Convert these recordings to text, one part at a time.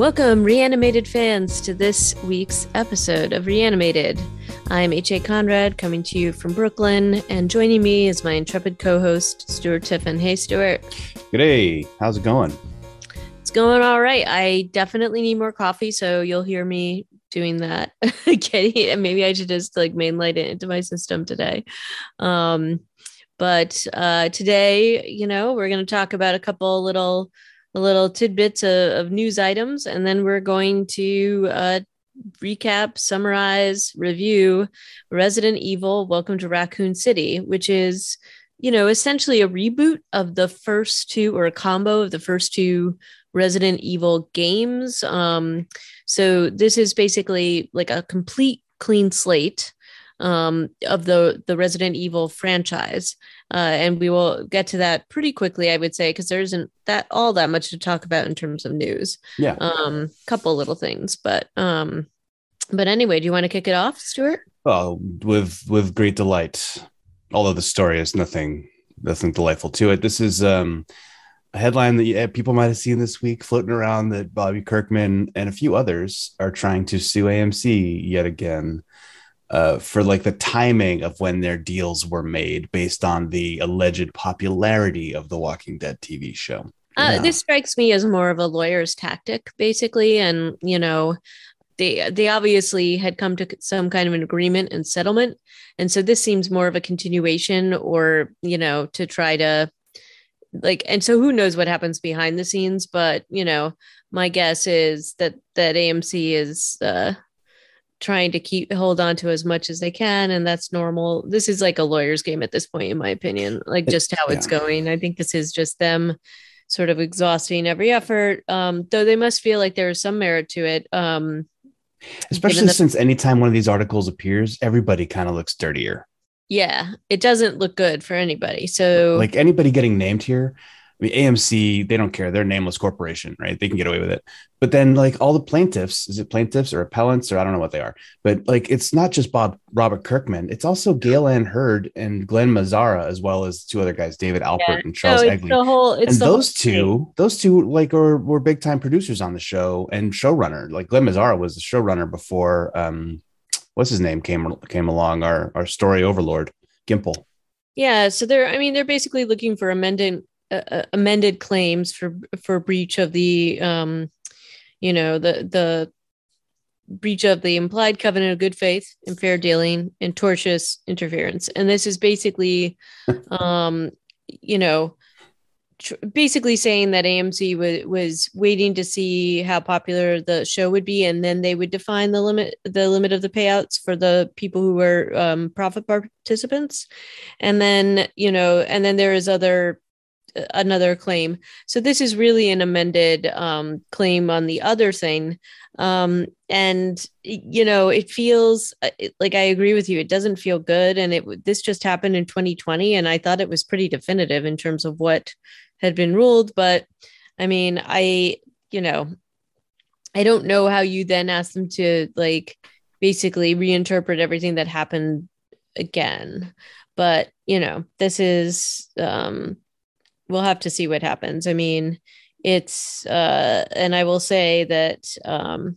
Welcome, reanimated fans, to this week's episode of Reanimated. I'm H.A. Conrad coming to you from Brooklyn, and joining me is my intrepid co host, Stuart Tiffin. Hey, Stuart. Good day. How's it going? It's going all right. I definitely need more coffee, so you'll hear me doing that. Getting maybe I should just like mainlight it into my system today. Um, but uh, today, you know, we're going to talk about a couple little little tidbits of, of news items, and then we're going to uh, recap, summarize, review Resident Evil: Welcome to Raccoon City, which is you know essentially a reboot of the first two or a combo of the first two Resident Evil games. Um, so this is basically like a complete clean slate um, of the the Resident Evil franchise, uh, and we will get to that pretty quickly, I would say, because there isn't that all that much to talk about in terms of news. Yeah, um, couple little things, but um, but anyway, do you want to kick it off, Stuart? Well, with with great delight. Although the story is nothing nothing delightful to it. This is um a headline that yeah, people might have seen this week floating around that Bobby Kirkman and a few others are trying to sue AMC yet again uh, for like the timing of when their deals were made based on the alleged popularity of the Walking Dead TV show. Uh, This strikes me as more of a lawyer's tactic, basically, and you know, they they obviously had come to some kind of an agreement and settlement, and so this seems more of a continuation, or you know, to try to like and so who knows what happens behind the scenes but you know my guess is that that amc is uh trying to keep hold on to as much as they can and that's normal. This is like a lawyer's game at this point in my opinion like just how it's going. I think this is just them sort of exhausting every effort um though they must feel like there is some merit to it um especially the- since anytime one of these articles appears everybody kind of looks dirtier. Yeah, it doesn't look good for anybody. So, like anybody getting named here, I mean, AMC, they don't care. They're a nameless corporation, right? They can get away with it. But then, like all the plaintiffs, is it plaintiffs or appellants or I don't know what they are. But like, it's not just Bob Robert Kirkman. It's also Gale Anne Hurd and Glen Mazzara, as well as two other guys, David Alpert yeah. and Charles no, Eglee. Whole, and those two, those two, like, are, were big time producers on the show and showrunner. Like Glen Mazzara was the showrunner before um, what's his name came came along our our story overlord Gimple. Yeah, so they're I mean they're basically looking for amended uh, uh, amended claims for for breach of the um you know the the breach of the implied covenant of good faith and fair dealing and tortious interference. And this is basically um you know tr- basically saying that AMC w- was waiting to see how popular the show would be, and then they would define the limit the limit of the payouts for the people who were um, profit participants, and then you know, and then there is other another claim. So this is really an amended um, claim on the other thing. Um, and you know, it feels uh, like I agree with you. It doesn't feel good, and it this just happened in 2020, and I thought it was pretty definitive in terms of what had been ruled. But I mean, I, you know, I don't know how you then ask them to like basically reinterpret everything that happened again. But, you know, this is, um, we'll have to see what happens. I mean, it's, uh, and I will say that, um,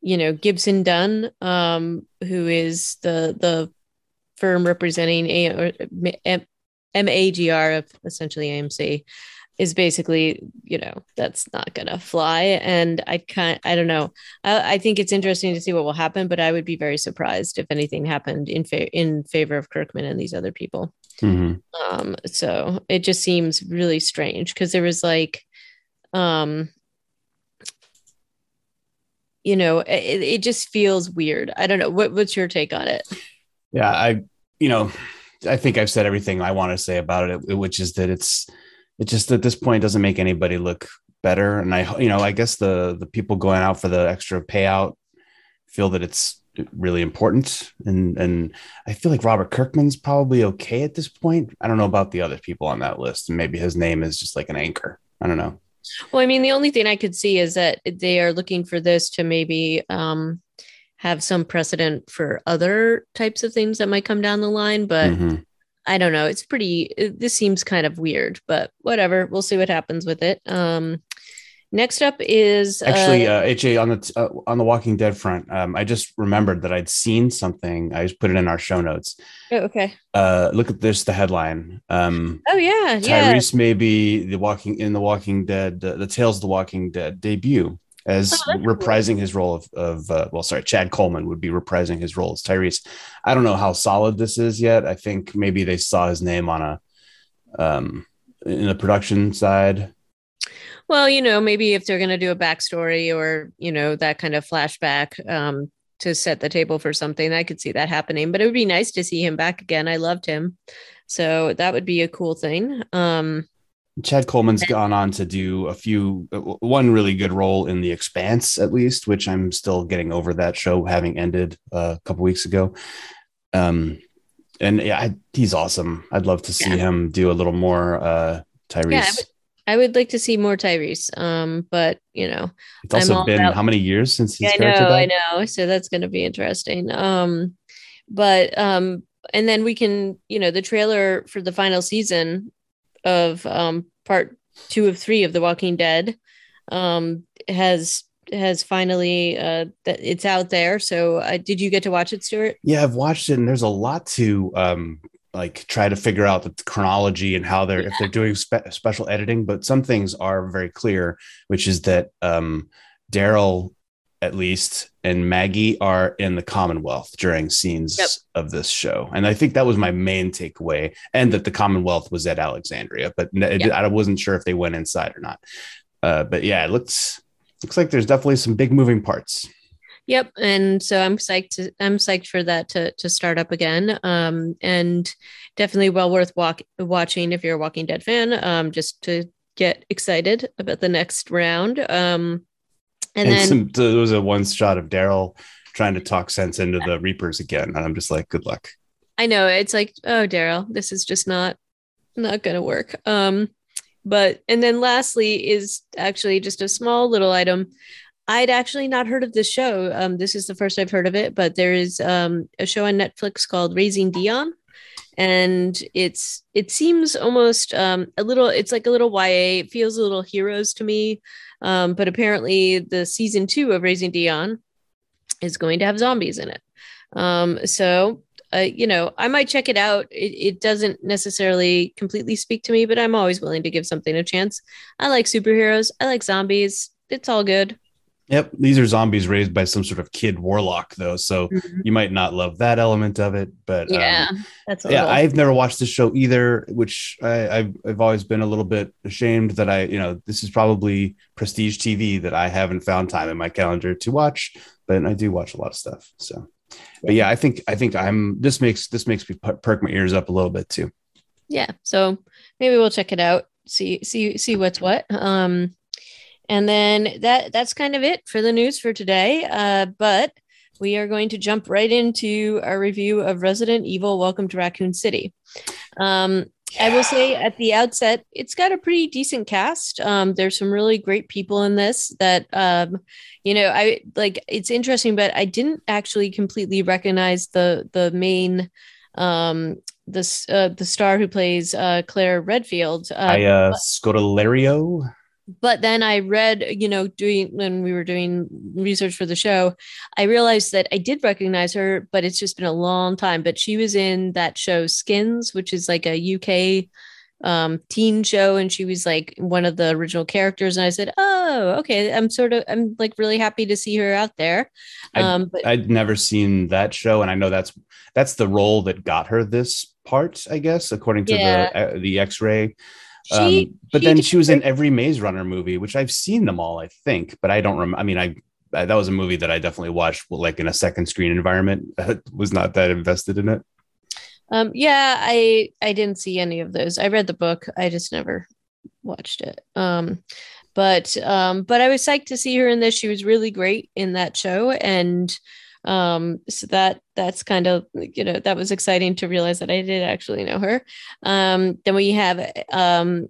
you know, Gibson Dunn, um, who is the, the firm representing a, or, MAGR of essentially AMC is basically, you know, that's not gonna fly. And I can't, I don't know. I, I, think it's interesting to see what will happen, but I would be very surprised if anything happened in fa- in favor of Kirkman and these other people. Mm-hmm. Um, so it just seems really strange because there was like, um, you know, it, it just feels weird. I don't know. What, what's your take on it? Yeah, I, you know, I think I've said everything I want to say about it, which is that it's it just at this point doesn't make anybody look better. And I, you know, I guess the the people going out for the extra payout feel that it's really important. And and I feel like Robert Kirkman's probably okay at this point. I don't know about the other people on that list. And maybe his name is just like an anchor. I don't know. Well, I mean, the only thing I could see is that they are looking for this to maybe um have some precedent for other types of things that might come down the line. But mm-hmm. I don't know. It's pretty, this seems kind of weird, but whatever. We'll see what happens with it. Um, Next up is actually uh, HA on the uh, on the Walking Dead front. Um, I just remembered that I'd seen something. I just put it in our show notes. Oh, okay. Uh, look at this. The headline. Um, oh yeah, Tyrese yeah. may be the Walking in the Walking Dead. Uh, the Tales of the Walking Dead debut as oh, reprising cool. his role of, of uh, well, sorry, Chad Coleman would be reprising his role as Tyrese. I don't know how solid this is yet. I think maybe they saw his name on a um in the production side well, you know, maybe if they're going to do a backstory or, you know, that kind of flashback um, to set the table for something, I could see that happening. But it would be nice to see him back again. I loved him. So that would be a cool thing. Um, Chad Coleman's gone on to do a few, uh, one really good role in The Expanse, at least, which I'm still getting over that show having ended uh, a couple weeks ago. Um, and yeah, I, he's awesome. I'd love to see yeah. him do a little more uh, Tyrese. Yeah, I would like to see more Tyrese. Um, but you know, it's also been about, how many years since his yeah, I know, died? I know. So that's going to be interesting. Um, but um, and then we can, you know, the trailer for the final season of um part two of three of The Walking Dead um has has finally uh that it's out there so uh, did you get to watch it stuart yeah i've watched it and there's a lot to um like try to figure out the chronology and how they're yeah. if they're doing spe- special editing but some things are very clear which is that um daryl at least and maggie are in the commonwealth during scenes yep. of this show and i think that was my main takeaway and that the commonwealth was at alexandria but yep. i wasn't sure if they went inside or not uh, but yeah it looks looks like there's definitely some big moving parts Yep, and so I'm psyched. To, I'm psyched for that to to start up again. Um, and definitely well worth walk, watching if you're a Walking Dead fan. Um, just to get excited about the next round. Um, and, and then some, there was a one shot of Daryl trying to talk sense into the Reapers again, and I'm just like, good luck. I know it's like, oh, Daryl, this is just not not gonna work. Um, but and then lastly is actually just a small little item I'd actually not heard of this show. Um, this is the first I've heard of it, but there is um, a show on Netflix called Raising Dion, and it's it seems almost um, a little. It's like a little YA. It feels a little heroes to me, um, but apparently the season two of Raising Dion is going to have zombies in it. Um, so uh, you know, I might check it out. It, it, doesn't necessarily completely speak to me, but I'm always willing to give something a chance. I like superheroes. I like zombies. It's all good. Yep, these are zombies raised by some sort of kid warlock, though, so mm-hmm. you might not love that element of it. But yeah, um, that's yeah. I've never watched this show either, which I, have I've always been a little bit ashamed that I, you know, this is probably prestige TV that I haven't found time in my calendar to watch, but I do watch a lot of stuff. So, but yeah, I think I think I'm this makes this makes me perk my ears up a little bit too. Yeah, so maybe we'll check it out, see see see what's what. Um, and then that that's kind of it for the news for today. Uh, but we are going to jump right into our review of Resident Evil Welcome to Raccoon City. Um, I will say at the outset, it's got a pretty decent cast. Um, there's some really great people in this that, um, you know, I like. It's interesting, but I didn't actually completely recognize the the main, um, the uh, the star who plays uh, Claire Redfield. Uh, I uh, Scodelario but then I read, you know, doing when we were doing research for the show, I realized that I did recognize her, but it's just been a long time. But she was in that show Skins, which is like a UK um teen show. And she was like one of the original characters. And i said oh okay. I'm sort of i'm like really happy to see her out there. Um I'd, but i'd never seen that show. And i know that's that's the role that got her this part i guess according to yeah. the uh, the x-ray she, um, but she then she was in every Maze Runner movie, which I've seen them all, I think, but I don't remember. I mean, I that was a movie that I definitely watched like in a second screen environment. I was not that invested in it. Um, yeah, I I didn't see any of those. I read the book. I just never watched it. Um, but um, but I was psyched to see her in this. She was really great in that show, and um, so that that's kind of you know that was exciting to realize that I did actually know her. Um, then we have um,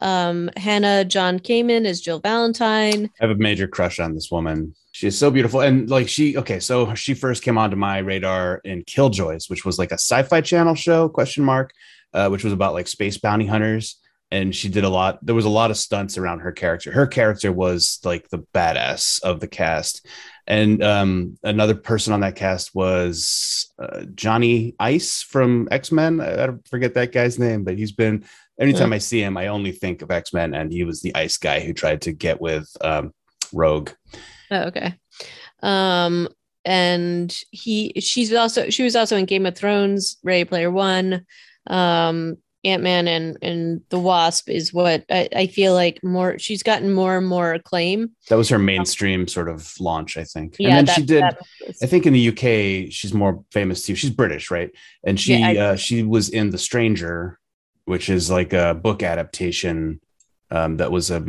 um, Hannah John Kamen as Jill Valentine. I have a major crush on this woman. She is so beautiful. And like she, okay, so she first came onto my radar in Killjoys, which was like a sci-fi channel show, question mark, uh, which was about like space bounty hunters. and she did a lot. There was a lot of stunts around her character. Her character was like the badass of the cast. And um, another person on that cast was uh, Johnny Ice from X Men. I, I forget that guy's name, but he's been anytime I see him, I only think of X Men, and he was the Ice guy who tried to get with um, Rogue. Oh, okay. Um, and he, she's also, she was also in Game of Thrones, Ready Player One. Um, Ant Man and and the Wasp is what I, I, feel like more. She's gotten more and more acclaim. That was her mainstream sort of launch, I think. Yeah, and then that, she did. I think in the UK, she's more famous too. She's British, right? And she yeah, I, uh, she was in The Stranger, which is like a book adaptation um, that was a,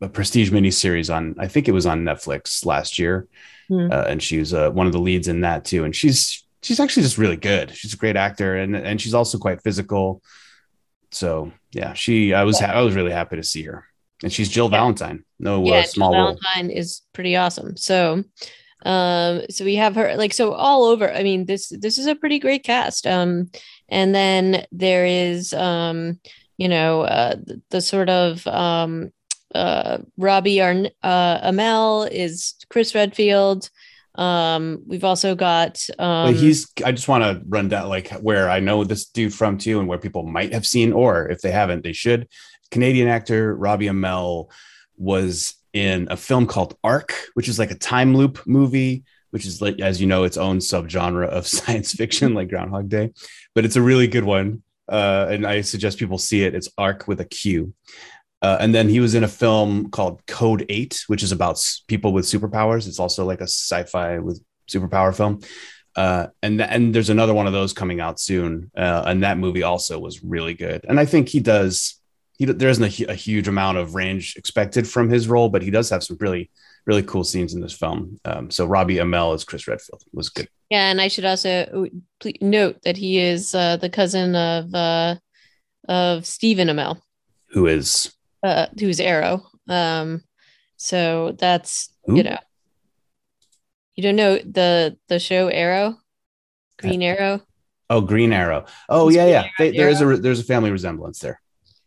a prestige miniseries on, I think it was on Netflix last year. Hmm. Uh, and she was uh, one of the leads in that too. And she's, she's actually just really good. She's a great actor and, and she's also quite physical. So yeah, she, I was, ha- I was really happy to see her and she's Jill yeah. Valentine. No uh, yeah, small Jill Valentine is pretty awesome. So, um, so we have her like, so all over, I mean, this, this is a pretty great cast. Um, and then there is um you know uh, the, the sort of um uh robbie Arn- uh amell is chris redfield um we've also got um he's i just want to run down like where i know this dude from too and where people might have seen or if they haven't they should. Canadian actor robbie amell was in a film called arc which is like a time loop movie which is like as you know its own subgenre of science fiction like groundhog day. But it's a really good one uh, and i suggest people see it. It's arc with a q uh, and then he was in a film called code 8 which is about people with superpowers. It's also like a sci-fi with superpower film. Uh, and and there's another one of those coming out soon. Uh, and that movie also was really good. And i think he does he there isn't a, a huge amount of range expected from his role but he does have some really really cool scenes in this film. Um, so Robbie Amell as Chris Redfield was good. Yeah, and I should also note that he is uh, the cousin of uh, of Stephen Amell, who is uh, who's Arrow. Um, so that's Who? you know, you don't know the the show Arrow, Green Arrow. Oh, Green Arrow. Oh, yeah, yeah. They, there is a there's a family resemblance there.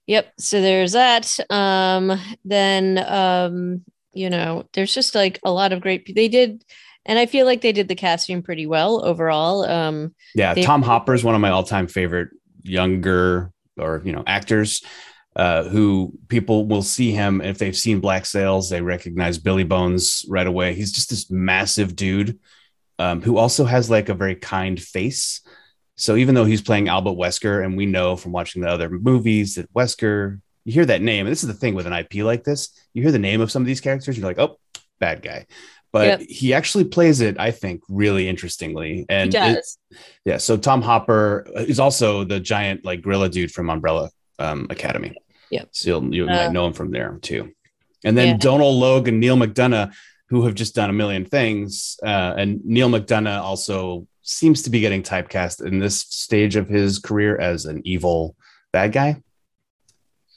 Yep. So there's that. Um, then um, you know, there's just like a lot of great. They did, and I feel like they did the casting pretty well overall. Um, yeah, they, Tom Hopper is one of my all-time favorite younger or you know actors. Uh, who people will see him if they've seen Black Sails, they recognize Billy Bones right away. He's just this massive dude um, who also has like a very kind face. So even though he's playing Albert Wesker, and we know from watching the other movies that Wesker you hear that name, and this is the thing with an IP like this, you hear the name of some of these characters, you're like, oh, bad guy. But yep. he actually plays it, I think, really interestingly. And it, yeah, so Tom Hopper is also the giant like gorilla dude from Umbrella um, Academy. Yeah, so you uh, might know him from there too. And then yeah. Donal Logue and Neal McDonough, who have just done a million things. Uh, and Neal McDonough also seems to be getting typecast in this stage of his career as an evil bad guy.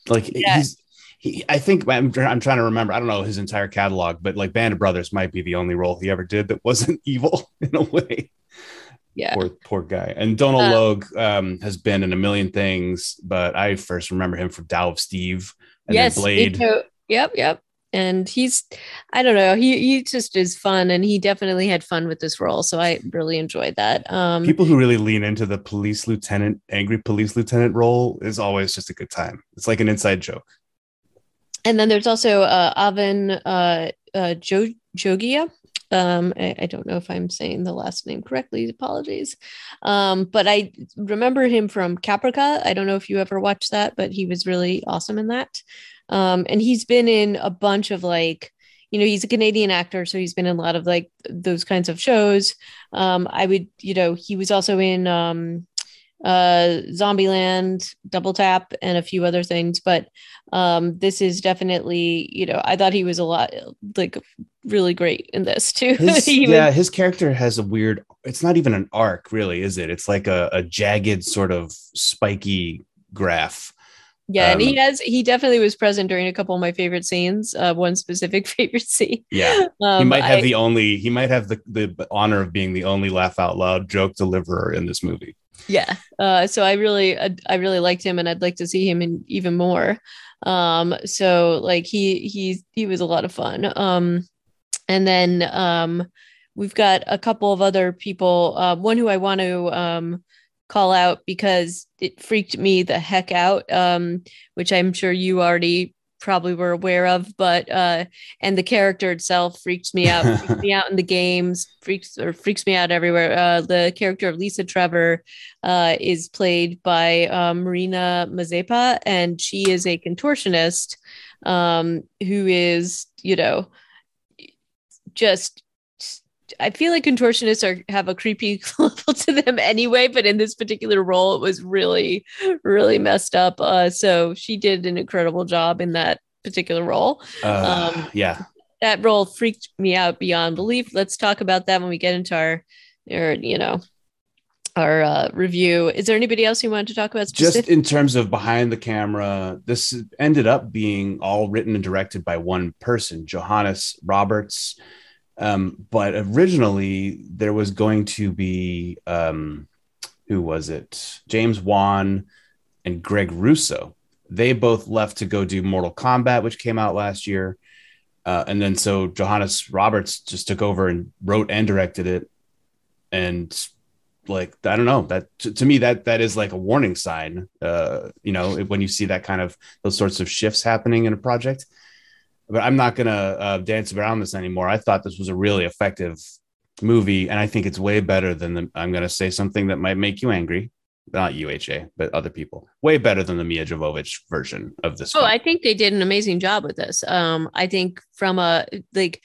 Like yeah. he's he, I think I'm, I'm trying to remember. I don't know his entire catalog, but like Band of Brothers might be the only role he ever did that wasn't evil in a way. Yeah, poor poor guy. And Donald um, Logue um, has been in a million things, but I first remember him from Tao of Steve and yes, Blade. Yep, yep. And he's i don't know he he just is fun and he definitely had fun with this role so i really enjoyed that. Um people who really lean into the police lieutenant angry police lieutenant role is always just a good time. It's like an inside joke. And then there's also uh Avan uh uh jo- jogia um I, I, don't know if i'm saying the last name correctly apologies. Um but i remember him from caprica. I don't know if you ever watched that but he was really awesome in that. Um, and he's been in a bunch of like, you know, he's a Canadian actor, so he's been in a lot of like those kinds of shows. Um, I would, you know, he was also in um, uh, Zombieland, Double Tap, and a few other things. But um, this is definitely, you know, I thought he was a lot like really great in this too. His, yeah, his character has a weird. It's not even an arc, really, is it? It's like a, a jagged sort of spiky graph yeah, um, and he um, has he definitely was present during a couple of my favorite scenes. Uh, one specific favorite scene. Yeah, um, he might have I, the only he might have the the honor of being the only laugh out loud joke deliverer in this movie. Yeah. Uh, so I really, I really liked him, and I'd like to see him in even more. Um, so like he he he was a lot of fun. Um, and then um, we've got a couple of other people. Uh, one who I want to um call out because it freaked me the heck out. Um, which I'm sure you already probably were aware of, but uh, and the character itself freaks me out, freaks me out in the games, freaks or freaks me out everywhere. Uh, the character of Lisa Trevor uh, is played by uh, Marina Mazepa, and she is a contortionist um, who is, you know, just I feel like contortionists are have a creepy level to them anyway, but in this particular role, it was really, really messed up. Uh, so she did an incredible job in that particular role. Uh, um, yeah, that role freaked me out beyond belief. Let's talk about that when we get into our, or you know, our uh, review. Is there anybody else you wanted to talk about? Specific? Just in terms of behind the camera, this ended up being all written and directed by one person, Johannes Roberts. Um, but originally there was going to be um, who was it? James Wan and Greg Russo. They both left to go do Mortal Kombat, which came out last year. Uh, and then so Johannes Roberts just took over and wrote and directed it. And like I don't know that to, to me that that is like a warning sign. Uh, you know, when you see that kind of those sorts of shifts happening in a project but I'm not gonna uh, dance around this anymore. I thought this was a really effective movie, and I think it's way better than the. I'm gonna say something that might make you angry, not UHA, but other people. Way better than the Milla Jovovich version of this. Oh, film. I think they did an amazing job with this. Um, I think from a like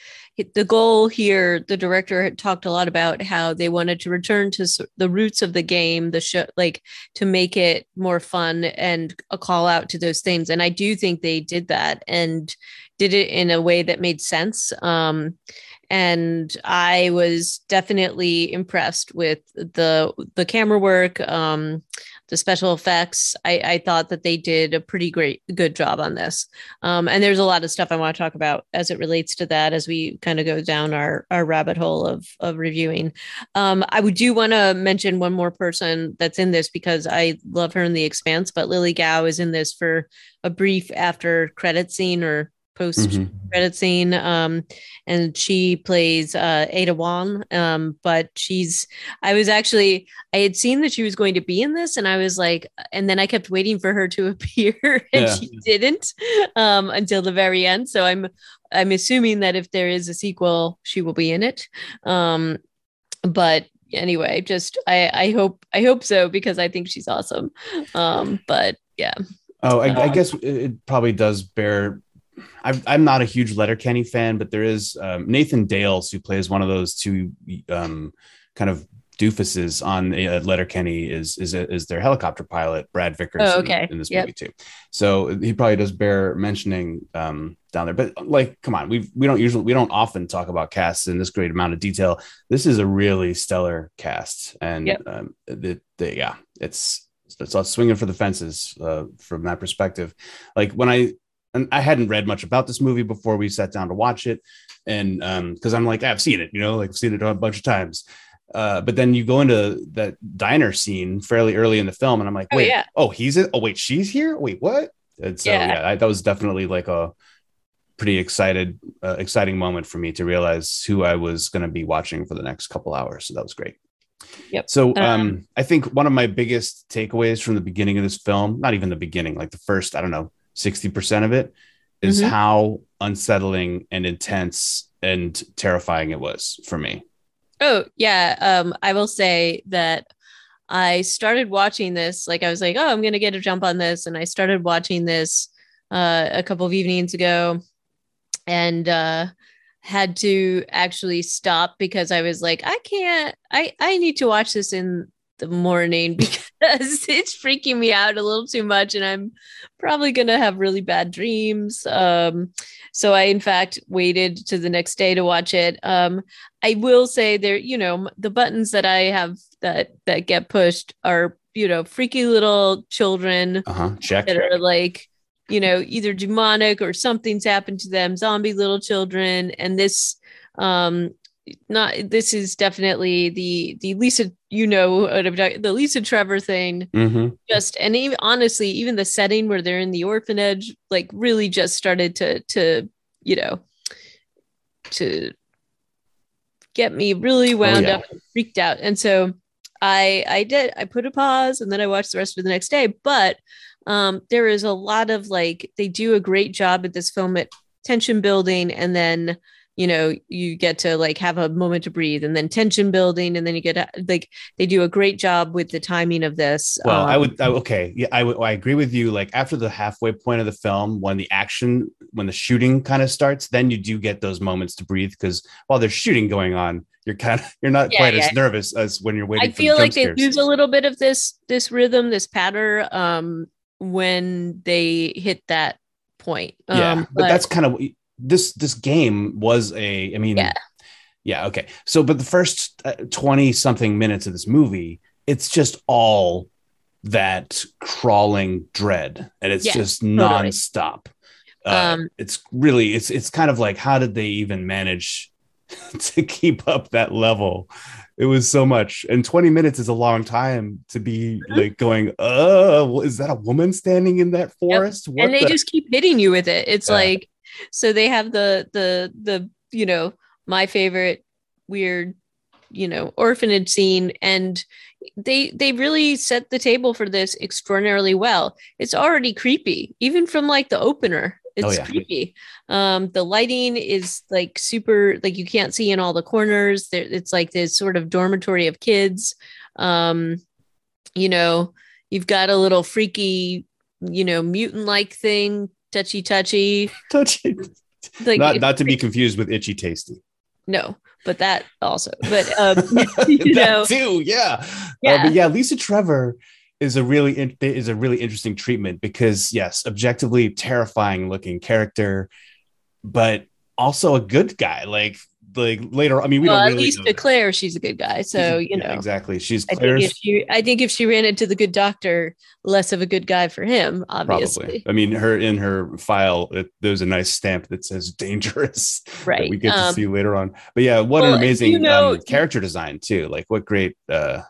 the goal here, the director had talked a lot about how they wanted to return to the roots of the game, the show, like to make it more fun and a call out to those things. And I do think they did that. And did it in a way that made sense. Um, and I was definitely impressed with the the camera work, um, the special effects. I, I, thought that they did a pretty great good job on this. Um, and there's a lot of stuff I want to talk about as it relates to that as we kind of go down our our rabbit hole of of reviewing. Um, I would do want to mention one more person that's in this because I love her in The Expanse, but Lily Gao is in this for a brief after credit scene or post mm-hmm. credit scene. Um, and she plays uh, Ada Wong. Um, but she's, I was actually, I had seen that she was going to be in this, and I was like, and then I kept waiting for her to appear, and yeah. she didn't um, until the very end. So I'm, I'm assuming that if there is a sequel, she will be in it. Um, but anyway, just I, I hope, I hope so because I think she's awesome. Um, but yeah. Oh, I, I um, guess it probably does bear i am not a huge Letterkenny fan, but there is um, Nathan Dales who plays one of those two um, kind of doofuses on uh, Letterkenny is is is their helicopter pilot Brad Vickers oh, okay. in, in, this yep. movie too. So he probably does bear mentioning um, down there. But like, come on, we we don't usually we don't often talk about casts in this great amount of detail. This is a really stellar cast, and yep. um, the, the, yeah, it's it's all swinging for the fences uh, from that perspective. Like when I and I hadn't read much about this movie before we sat down to watch it, and because um, I'm like I've seen it, you know, like I've seen it a bunch of times. Uh, but then you go into that diner scene fairly early in the film, and I'm like, oh, wait, oh, yeah. oh he's it. Oh wait, she's here. Wait, what? And so yeah, yeah I, that was definitely like a pretty excited, uh, exciting moment for me to realize who I was going to be watching for the next couple hours. So that was great. Yep. So um, um, I think one of my biggest takeaways from the beginning of this film, not even the beginning, like the first, I don't know, 60% of it is mm-hmm. how unsettling and intense and terrifying it was for me. Oh, yeah. Um, I will say that I started watching this, like I was like, oh, I'm gonna get a jump on this. And I started watching this uh, a couple of evenings ago and uh had to actually stop because I was like, I can't, I, I need to watch this in the morning because it's freaking me out a little too much and I'm probably going to have really bad dreams. Um, so I, in fact, waited to the next day to watch it. Um, I will say there, you know, the buttons that I have that that get pushed are, you know, freaky little children uh-huh. Check. that are like, you know, either demonic or something's happened to them, zombie little children. And this um not this is definitely the the Lisa you know the Lisa Trevor thing Mhm. just and even honestly even the setting where they're in the orphanage like really just started to to you know to get me really wound yeah. up and freaked out and so i i did i put a pause and then i watched the rest of the next day but um there is a lot of like they do a great job at this film at tension building and then you know you get to like have a moment to breathe and then tension building and then you get like they do a great job with the timing of this Well, I Um, would I, okay, yeah, I I agree with you. Like after the halfway point of the film, when the action, when the shooting kind of starts, then you do get those moments to breathe because while there's shooting going on, you're kind of you're not Yeah, quite yeah. as nervous as when you're waiting. I feel the like they scares. lose a little bit of this this rhythm, this patter, um, when they hit that point. yeah, Um, but, that's kind of this this game was a. I mean, Yeah. yeah, okay. So, but the first twenty something minutes of this movie, it's just all that crawling dread, and it's Yeah, just totally. nonstop. Uh, Um, it's really it's it's kind of like how did they even manage to keep up that level? It was so much, and twenty minutes is a long time to be Mhm. like going, "Oh, is that a woman standing in that forest?" What and they the- just keep hitting you with it. It's Yeah. like so they have the the the you know my favorite weird you know orphanage scene. And they they really set the table for this extraordinarily well. It's already creepy even from like the opener. It's Oh, yeah. creepy. Um the lighting is like super like you can't see in all the corners. There it's like this sort of dormitory of kids. Um you know you've got a little freaky you know mutant like thing touchy touchy Touch it. like not it- not to be confused with itchy tasty. no but that also but um you know too, yeah. Yeah. Uh, but yeah, Lisa Trevor is a really in- is a really interesting treatment because yes, objectively terrifying looking character, but also a good guy. Like like later, I mean, we well, don't at really least know. to Claire, she's a good guy. So you Yeah, know, exactly. She's I think if she, I think if she ran into the good doctor, less of a good guy for him, obviously. probably. I mean, her in her file, it, there's a nice stamp that says dangerous. Right. we get to Um, see later on. But yeah, what well, an amazing you know- um, character design too. Like what great uh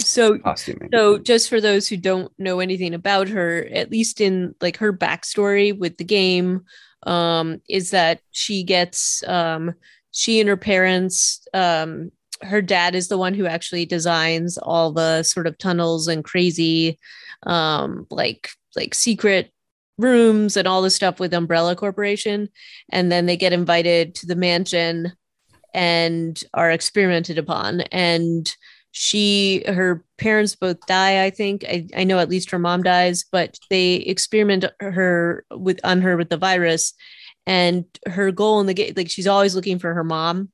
So costuming. So, just for those who don't know anything about her, at least in like her backstory with the game, um, is that she gets um, she and her parents. Um, her dad is the one who actually designs all the sort of tunnels and crazy, um, like like secret rooms and all the stuff with Umbrella Corporation, and then they get invited to the mansion and are experimented upon and she her parents both die i think. I, I know at least her mom dies but they experiment her with on her with the virus. And her goal in the game like she's always looking for her mom.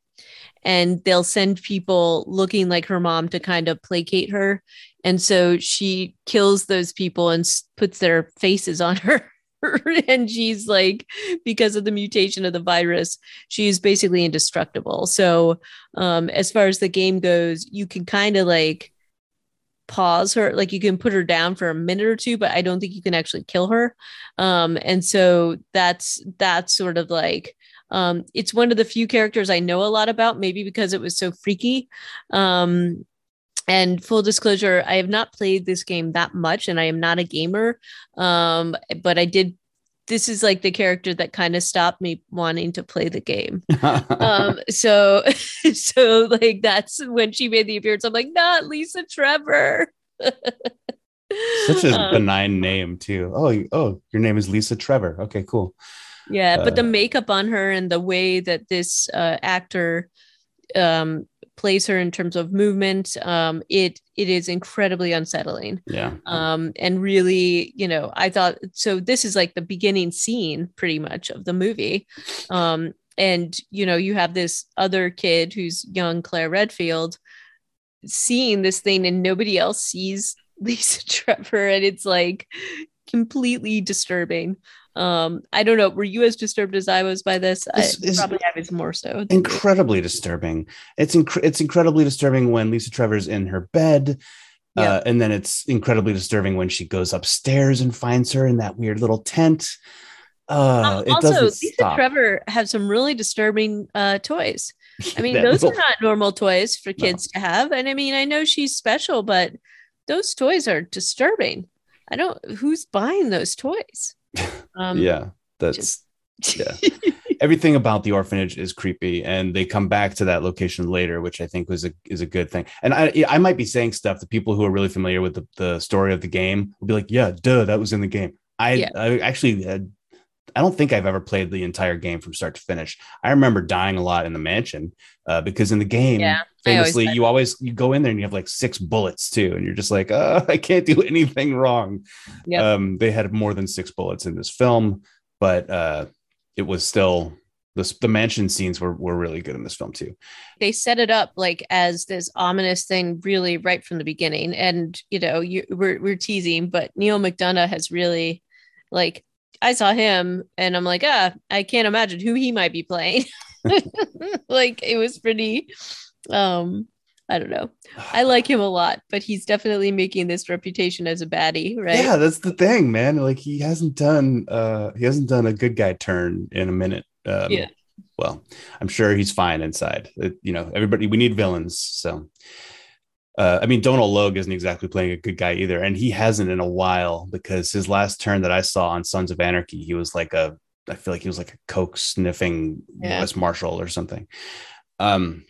And they'll send people looking like her mom to kind of placate her. And so she kills those people and puts their faces on her and she's like because of the mutation of the virus she's basically indestructible. So um as far as the game goes you can kind of like pause her like you can put her down for a minute or two but i don't think you can actually kill her. Um and so that's that's sort of like um it's one of the few characters i know a lot about maybe because it was so freaky. Um and full disclosure i have not played this game that much and i am not a gamer um but i did this is like the character that kind of stopped me wanting to play the game um so so like that's when she made the appearance i'm like not lisa trevor Such a Um, benign name too. Oh, oh, your name is Lisa Trevor. Okay, cool. yeah but the uh, makeup on her and the way that this uh, actor um plays her in terms of movement um it it is incredibly unsettling. Yeah. um and really you know i thought so this is like the beginning scene pretty much of the movie. Um and you know you have this other kid who's young claire redfield seeing this thing and nobody else sees lisa trevor. And it's like completely disturbing um i don't know were you as disturbed as i was by this, This I probably i was more so than you. incredibly disturbing. It's inc- it's incredibly disturbing when Lisa Trevor's in her bed. Yeah. Uh, and then it's incredibly disturbing when she goes upstairs and finds her in that weird little tent. uh, it also, Lisa stop. Trevor have some really disturbing uh, toys. I mean, those little- are not normal toys for kids to have. And I mean, I know she's special, but those toys are disturbing. I don't. Who's buying those toys? Um, yeah, that's yeah. everything about the orphanage is creepy and they come back to that location later which i think was a is a good thing and i i might be saying stuff that people who are really familiar with the, the story of the game will be like yeah duh that was in the game i Yeah. i actually had, i don't think i've ever played the entire game from start to finish i remember dying a lot in the mansion uh, because in the game Yeah, I always famously you always you go in there and you have like six bullets too and you're just like oh i can't do anything wrong Yep. um they had more than six bullets in this film but uh it was still the, the mansion scenes were, were really good in this film too. they set it up like as this ominous thing really right from the beginning and you know you we're, we're teasing but neal mcdonough has really like i saw him and i'm like ah i can't imagine who he might be playing like it was pretty um i don't know i like him a lot but he's definitely making this reputation as a baddie right Yeah, that's the thing, man. Like he hasn't done uh he hasn't done a good guy turn in a minute. Um, Yeah. Well, I'm sure he's fine inside. It- you know, everybody we need villains. So uh, I mean, Donald Logue isn't exactly playing a good guy either, and he hasn't in a while because his last turn that I saw on Sons of Anarchy, he was like a, I feel like he was like a coke sniffing Yeah. U.S. Marshal or something. Um,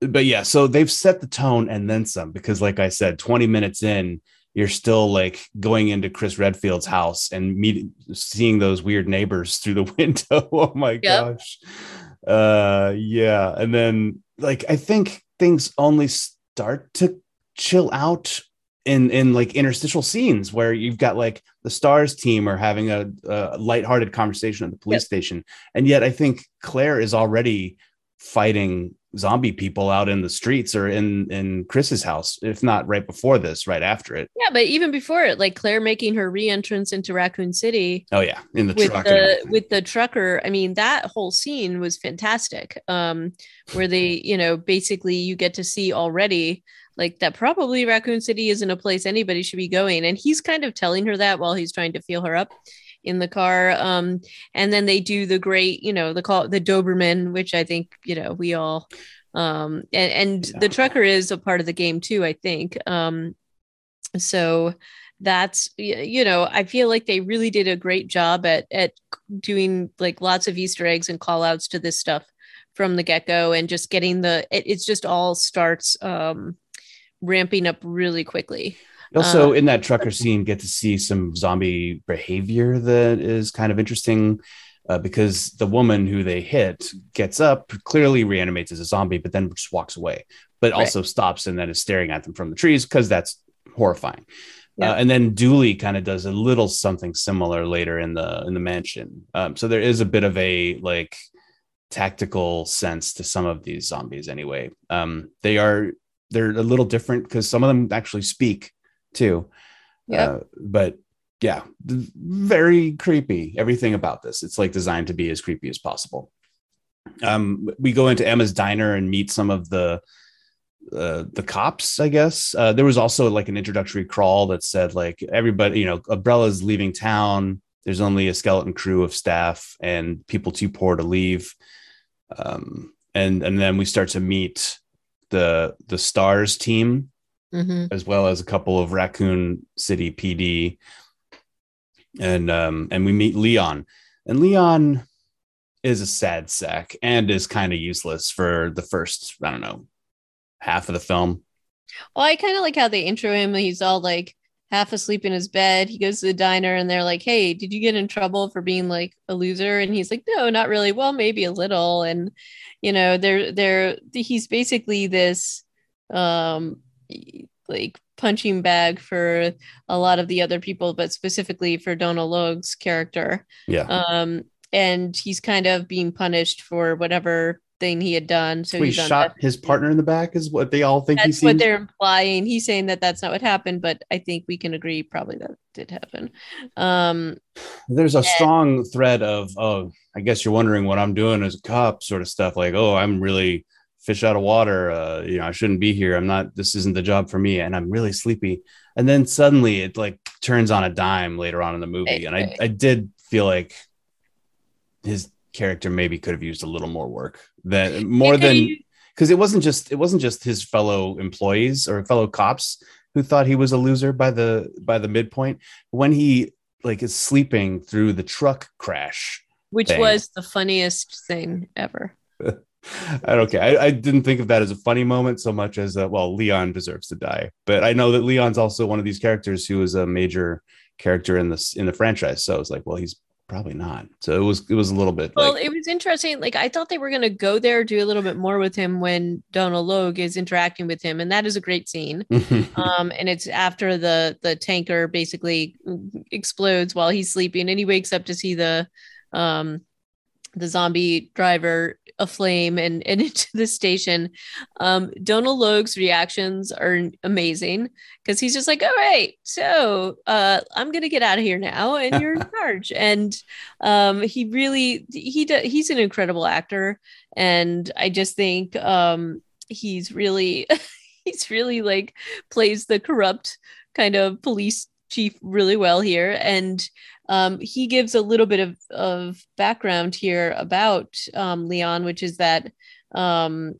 but yeah, so they've set the tone and then some because, like I said, 20 minutes in, you're still like going into Chris Redfield's house and meeting, seeing those weird neighbors through the window. oh my gosh. Uh, yeah. And then, like, I think things only start to chill out in in like interstitial scenes where you've got like the stars team are having a, a lighthearted conversation at the police Yep. station and yet i think claire is already fighting zombie people out in the streets or in in chris's house if not right before this right after it. Yeah but even before it like claire making her re-entrance into raccoon city oh yeah in the with truck the with the trucker i mean that whole scene was fantastic um where they you know basically you get to see already like that probably raccoon city isn't a place anybody should be going. And he's kind of telling her that while he's trying to feel her up in the car um and then they do the great you know the call the doberman which i think you know we all um and and Yeah. the trucker is a part of the game too i think um so that's you know i feel like they really did a great job at at doing like lots of easter eggs and call outs to this stuff from the get-go and just getting the it, it's just all starts um ramping up really quickly also uh, in that trucker scene get to see some zombie behavior that is kind of interesting uh, because the woman who they hit gets up clearly reanimates as a zombie but then just walks away but Right. also stops and then is staring at them from the trees because that's horrifying Yeah. uh, and then dooley kind of does a little something similar later in the in the mansion um, so there is a bit of a like tactical sense to some of these zombies anyway um, they are they're a little different because some of them actually speak too. Yeah. uh, but yeah very creepy everything about this. It's like designed to be as creepy as possible. Um we go into emma's diner and meet some of the uh, the cops i guess. Uh, there was also like an introductory crawl that said like everybody you know umbrella's leaving town. There's only a skeleton crew of staff and people too poor to leave. Um and and then we start to meet the the stars team Mhm. as well as a couple of Raccoon City PD, and um, and we meet Leon, and Leon is a sad sack and is kind of useless for the first I don't know half of the film. well i kind of like how they intro him he's all like half asleep in his bed. He goes to the diner and they're like hey did you get in trouble for being like a loser? And he's like no not really. Well maybe a little. And you know they're they're he's basically this um like punching bag for a lot of the other people but specifically for Donald Logue's character Yeah, um and he's kind of being punished for whatever thing he had done so he shot his partner in the back is what they all think he that's what they're implying. He's saying that that's not what happened, but I think we can agree probably that did happen. Um, There's a strong thread of oh I guess you're wondering what I'm doing as a cop sort of stuff like oh I'm really fish out of water uh, you know I shouldn't be here I'm not this isn't the job for me and I'm really sleepy and then suddenly it like turns on a dime later on in the movie and I. I did feel like his character maybe could have used a little more work than more than because it wasn't just it wasn't just his fellow employees or fellow cops who thought he was a loser by the by the midpoint when he like is sleeping through the truck crash which thing. was the funniest thing ever I don't care. I, I, didn't think of that as a funny moment so much as a, well, Leon deserves to die. But I know that Leon's also one of these characters who is a major character in this in the franchise. So it's like, well, he's probably not. So it was it was a little bit. Well, like, it was interesting. Like I thought they were going to go there, do a little bit more with him when Donal Logue is interacting with him, and that is a great scene. um, and it's after the the tanker basically explodes while he's sleeping, and he wakes up to see the um the zombie driver aflame and, and into the station. Um, Donal Logue's reactions are amazing because he's just like, all right, so uh, I'm gonna get out of here now, and you're in charge. And um, he really he he's an incredible actor, and I just think um, he's really he's really like plays the corrupt kind of police chief really well here and um, he gives a little bit of, of background here about um, Leon, which is that um,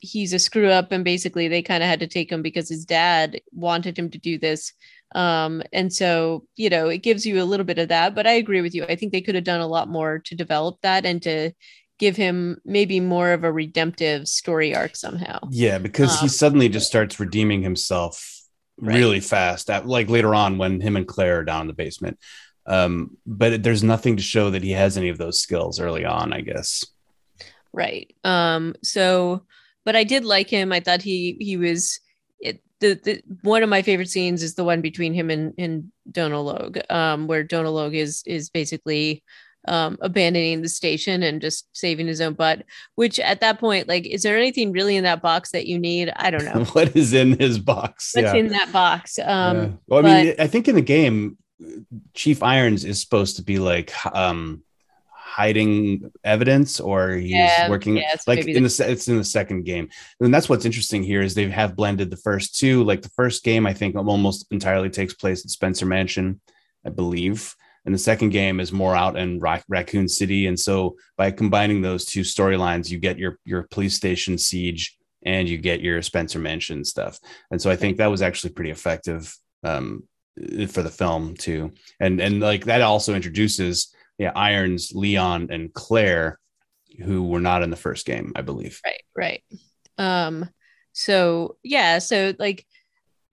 he's a screw up, and basically they kind of had to take him because his dad wanted him to do this. Um, and so, you know, it gives you a little bit of that. But I agree with you. I think they could have done a lot more to develop that and to give him maybe more of a redemptive story arc somehow. Yeah, because he um, suddenly just starts redeeming himself Right. really fast at like later on when him and claire are down in the basement um, but there's nothing to show that he has any of those skills early on, I guess. Right. Um, so, but I did like him. I thought he he was it, the, the one of my favorite scenes is the one between him and and Donal Logue, um, where Donal Logue is is basically um, abandoning the station and just saving his own butt. Which at that point, like, is there anything really in that box that you need? I don't know. what is in his box? What's yeah. in that box? Um, yeah. Well, I but, mean, I think in the game Chief Irons is supposed to be like um hiding evidence or he's yeah, working yeah, like in the it's in the second game. And that's what's interesting here is they have blended the first two. Like the first game i think almost entirely takes place at spencer mansion i believe. And the second game is more out in raccoon city. And so by combining those two storylines you get your your police station siege and you get your spencer mansion stuff. And so i think that was actually pretty effective um, for the film too. And and like that also introduces yeah irons leon and claire who were not in the first game i believe. Right right. Um so yeah so like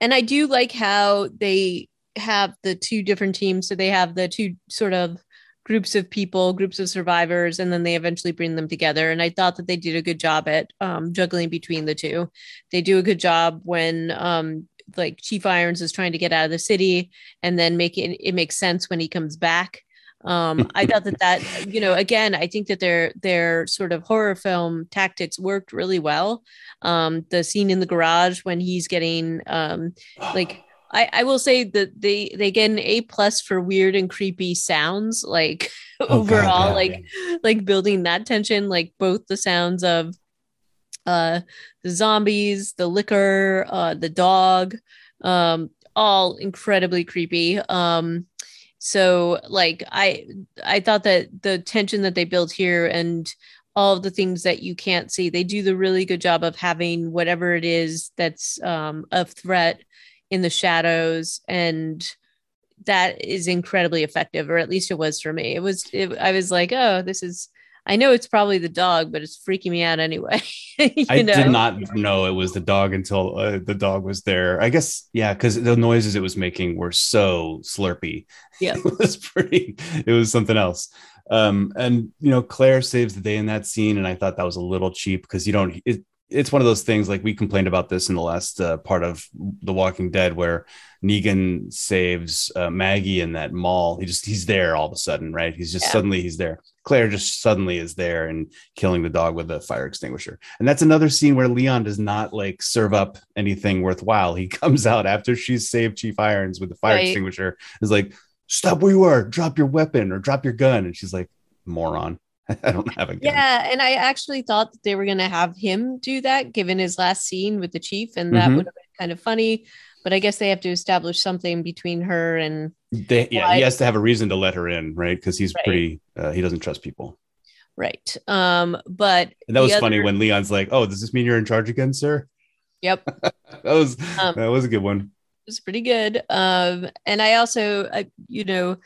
and i do like how they have the two different teams. So they have the two sort of groups of people groups of survivors and then they eventually bring them together. And i thought that they did a good job at um, juggling between the two. They do a good job when um, like Chief Irons is trying to get out of the city and then make it it makes sense when he comes back. Um, I thought that that you know again I think that their their sort of horror film tactics worked really well. Um, the scene in the garage when he's getting um, like I, I will say that they they get an A plus for weird and creepy sounds like oh, overall God, like like building that tension like both the sounds of uh, the zombies, the Licker, uh, the dog, um, all incredibly creepy. Um, so like I I thought that the tension that they built here and all of the things that you can't see, they do the really good job of having whatever it is that's um, a threat in the shadows and that is incredibly effective or at least it was for me it was it, i was like oh this is I know it's probably the dog, but it's freaking me out anyway. I know? did not know it was the dog until uh, the dog was there. I guess, yeah, because the noises it was making were so slurpy. Yeah, it was pretty. It was something else. Um, and you know, Claire saves the day in that scene, and I thought that was a little cheap because you don't. It, it's one of those things like we complained about this in the last uh, part of The Walking Dead, where Negan saves uh, Maggie in that mall. He just he's there all of a sudden, right? He's just yeah. suddenly he's there. Claire just suddenly is there and killing the dog with a fire extinguisher. And that's another scene where Leon does not like serve up anything worthwhile. He comes out after she's saved Chief Irons with the fire right. extinguisher. Is like, stop where you are, drop your weapon or drop your gun. And she's like, moron. I don't have a gun. Yeah, and I actually thought that they were going to have him do that, given his last scene with the chief, and that mm-hmm. would have been kind of funny. But I guess they have to establish something between her and. They, yeah, he has to have a reason to let her in, right? Because he's right. pretty. Uh, he doesn't trust people. right. Um, but And that was the funny when Leon's like, "Oh, does this mean you're in charge again, sir?" Yep. that was Um, that was a good one. It was pretty good. Um, and I also, I, you know,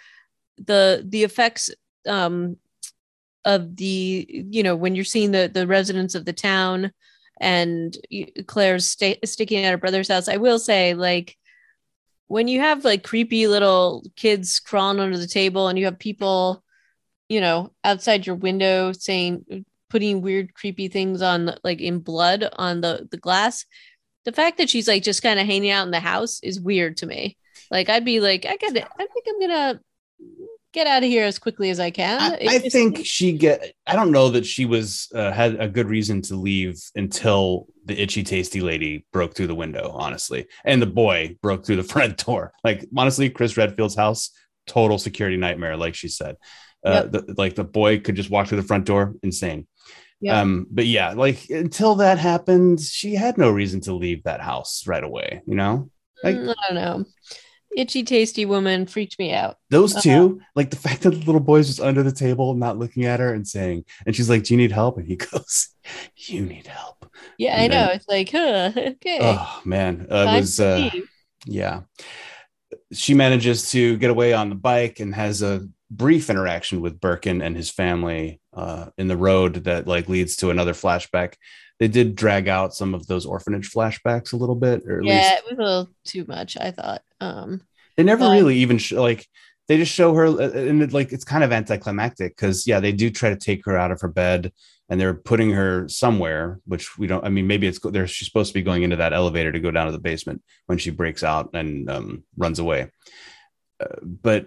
the the effects um, of the, you know, when you're seeing the the residents of the town and Claire's sta- sticking at her brother's house, I will say, like, when you have like creepy little kids crawling under the table and you have people, you know, outside your window saying, putting weird, creepy things on, like in blood on the the glass the fact that she's like just kind of hanging out in the house is weird to me. Like I'd be like, I gotta, I think I'm gonna get out of here as quickly as I can. I, I just- think she get. I don't know that she was uh, had a good reason to leave until the itchy tasty lady broke through the window. Honestly, and the boy broke through the front door. Like honestly, Chris Redfield's house, total security nightmare. Like she said, uh, the, like the boy could just walk through the front door. Insane. Yeah. Um, but yeah, like until that happened, she had no reason to leave that house right away. You know, like- Mm, I don't know. Itchy tasty woman freaked me out. those Uh-huh. 2 like the fact that the little boy's just under the table, not looking at her and saying, and she's like, "Do you need help?" And he goes, "You need help." Yeah, I then- know. It's like, huh, okay. Oh man, uh, it was uh, yeah. She manages to get away on the bike and has a brief interaction with Birkin and his family uh, in the road that like leads to another flashback. They did drag out some of those orphanage flashbacks a little bit, or at yeah, least it was a little too much. I thought. Um, they never but- really even sh- like they just show her uh, and it, like it's kind of anticlimactic because yeah they do try to take her out of her bed and they're putting her somewhere which we don't i mean maybe it's there she's supposed to be going into that elevator to go down to the basement when she breaks out and um, runs away. Uh, but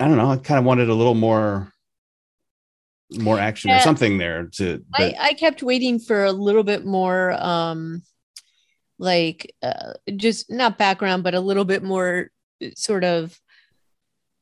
i don't know i kind of wanted a little more more action or something there to but, I, I kept waiting for a little bit more um like uh, just not background but a little bit more uh, sort of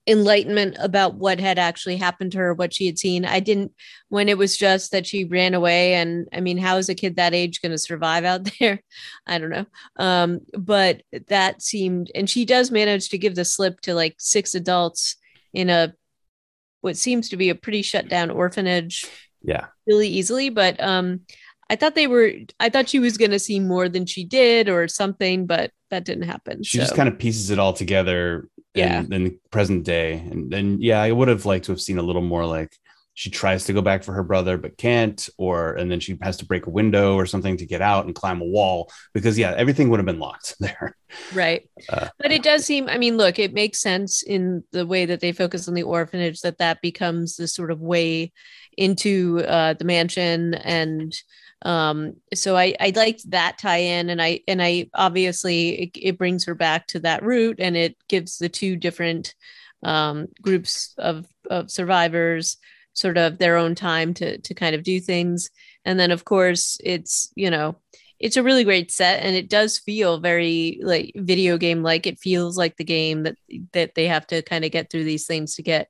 enlightenment about what had actually happened to her what she had seen. I didn't when it was just that she ran away and i mean how is a kid that age going to survive out there? I don't know. Um but that seemed and she does manage to give the slip to like six adults in a what seems to be a pretty shut down orphanage yeah. really easily but um i thought they were i thought she was going to see more than she did or something but that didn't happen she just kind of pieces it all together Yeah. in, in the present day. And then yeah i would have liked to have seen a little more like she tries to go back for her brother but can't or and then she has to break a window or something to get out and climb a wall because yeah everything would have been locked there. Right. Uh, but it does seem i mean look it makes sense in the way that they focus on the orphanage that that becomes the sort of way into uh, the mansion and um so i i liked that tie in and i and i obviously it, it brings her back to that route and it gives the two different um groups of of survivors sort of their own time to to kind of do things. And then of course it's you know it's a really great set and it does feel very like video game like. It feels like the game that that they have to kind of get through these things to get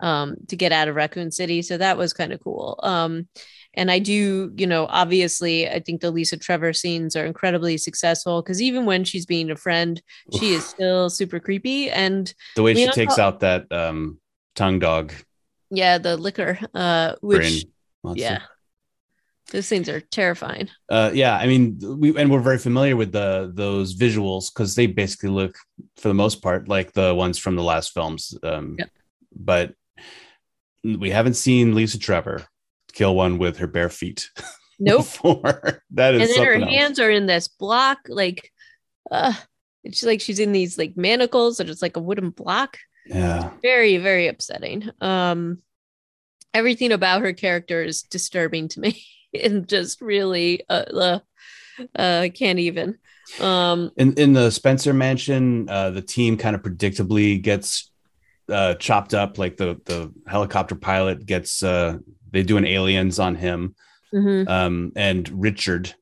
um to get out of raccoon city. So that was kind of cool. Um and i do you know obviously i think the lisa trevor scenes are incredibly successful because even when she's being a friend she is still super creepy and the way she takes out that um tongue dog yeah the Licker uh which yeah. Those things are terrifying. Uh yeah i mean we and we're very familiar with the those visuals because they basically look for the most part like the ones from the last films um Yep. but we haven't seen lisa trevor kill one with her bare feet. Nope. Before. That is and then her else. hands are in this block like uh it's like she's in these like manacles that it's like a wooden block. Yeah. Very very upsetting. Um everything about her character is disturbing to me and just really uh, uh uh can't even. Um in in the spencer mansion uh the team kind of predictably gets uh chopped up like the the helicopter pilot gets uh they do an aliens on him mhm. um, and Richard